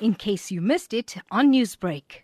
in case you missed it on Newsbreak.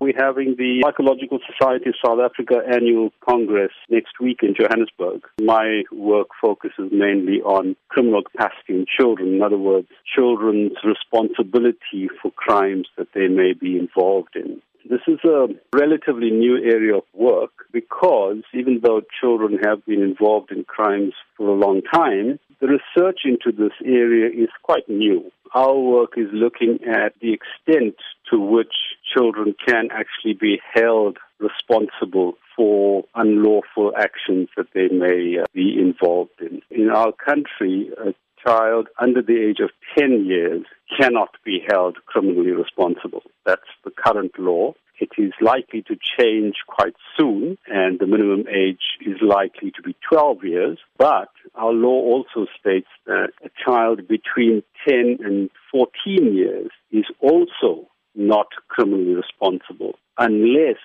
We're having the Psychological Society of South Africa annual congress next week in Johannesburg. My work focuses mainly on criminal capacity in children. In other words, children's responsibility for crimes that they may be involved in. This is a relatively new area of work because even though children have been involved in crimes for a long time, the research into this area is quite new. Our work is looking at the extent to which children can actually be held responsible for unlawful actions that they may uh, be involved in. In our country, a child under the age of 10 years cannot be held criminally responsible. That's the current law. It is likely to change quite soon, and the minimum age is likely to be 12 years. But our law also states that a child between 10 and 14 years is also not criminally responsible unless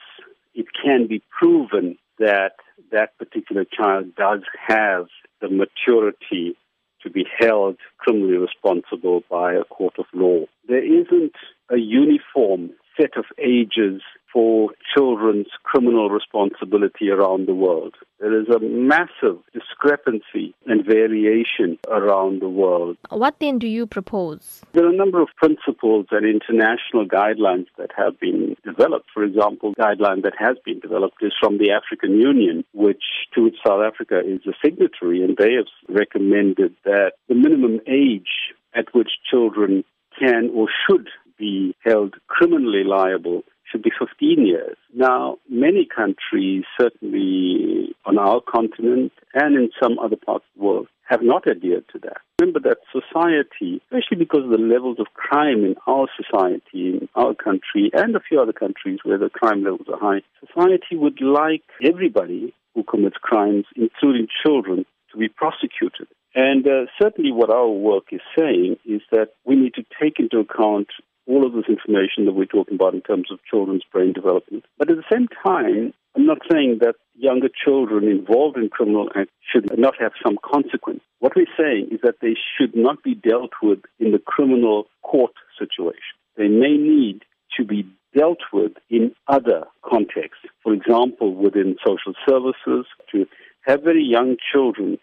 it can be proven that that particular child does have the maturity to be held criminally responsible by a court of law. There isn't a uniform set of ages for children's criminal responsibility around the world. There is a massive discrepancy and variation around the world. What then do you propose? There are a number of principles and international guidelines that have been developed. For example, guideline that has been developed is from the African Union, which to which South Africa is a signatory, and they have recommended that the minimum age at which children can or should be held criminally liable should be 15 years. Now, many countries, certainly on our continent and in some other parts of the world, have not adhered to that. Remember that society, especially because of the levels of crime in our society, in our country, and a few other countries where the crime levels are high, society would like everybody who commits crimes, including children, to be prosecuted. And uh, certainly what our work is saying is that we need to take into account all of this information that we're talking about in terms of children's brain development. But at the same time, I'm not saying that younger children involved in criminal acts should not have some consequence. What we're saying is that they should not be dealt with in the criminal court situation. They may need to be dealt with in other contexts. For example, within social services, to have very young children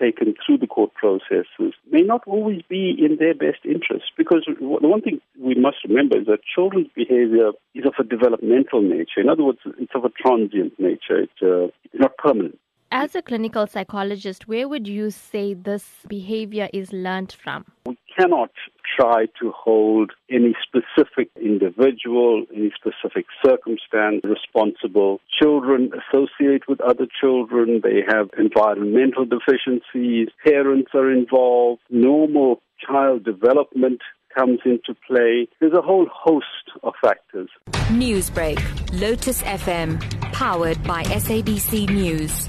taken through the court processes may not always be in their best interest. Because the one thing we must remember is that children's behavior is of a developmental nature. In other words, it's of a transient nature. It's, uh, it's not permanent. As a clinical psychologist, where would you say this behavior is learned from? We cannot try to hold any specific individual, any specific circumstance responsible. Children associate with other children. They have environmental deficiencies. Parents are involved. Normal child development comes into play. There's a whole host of factors. Newsbreak, Lotus FM, powered by SABC News.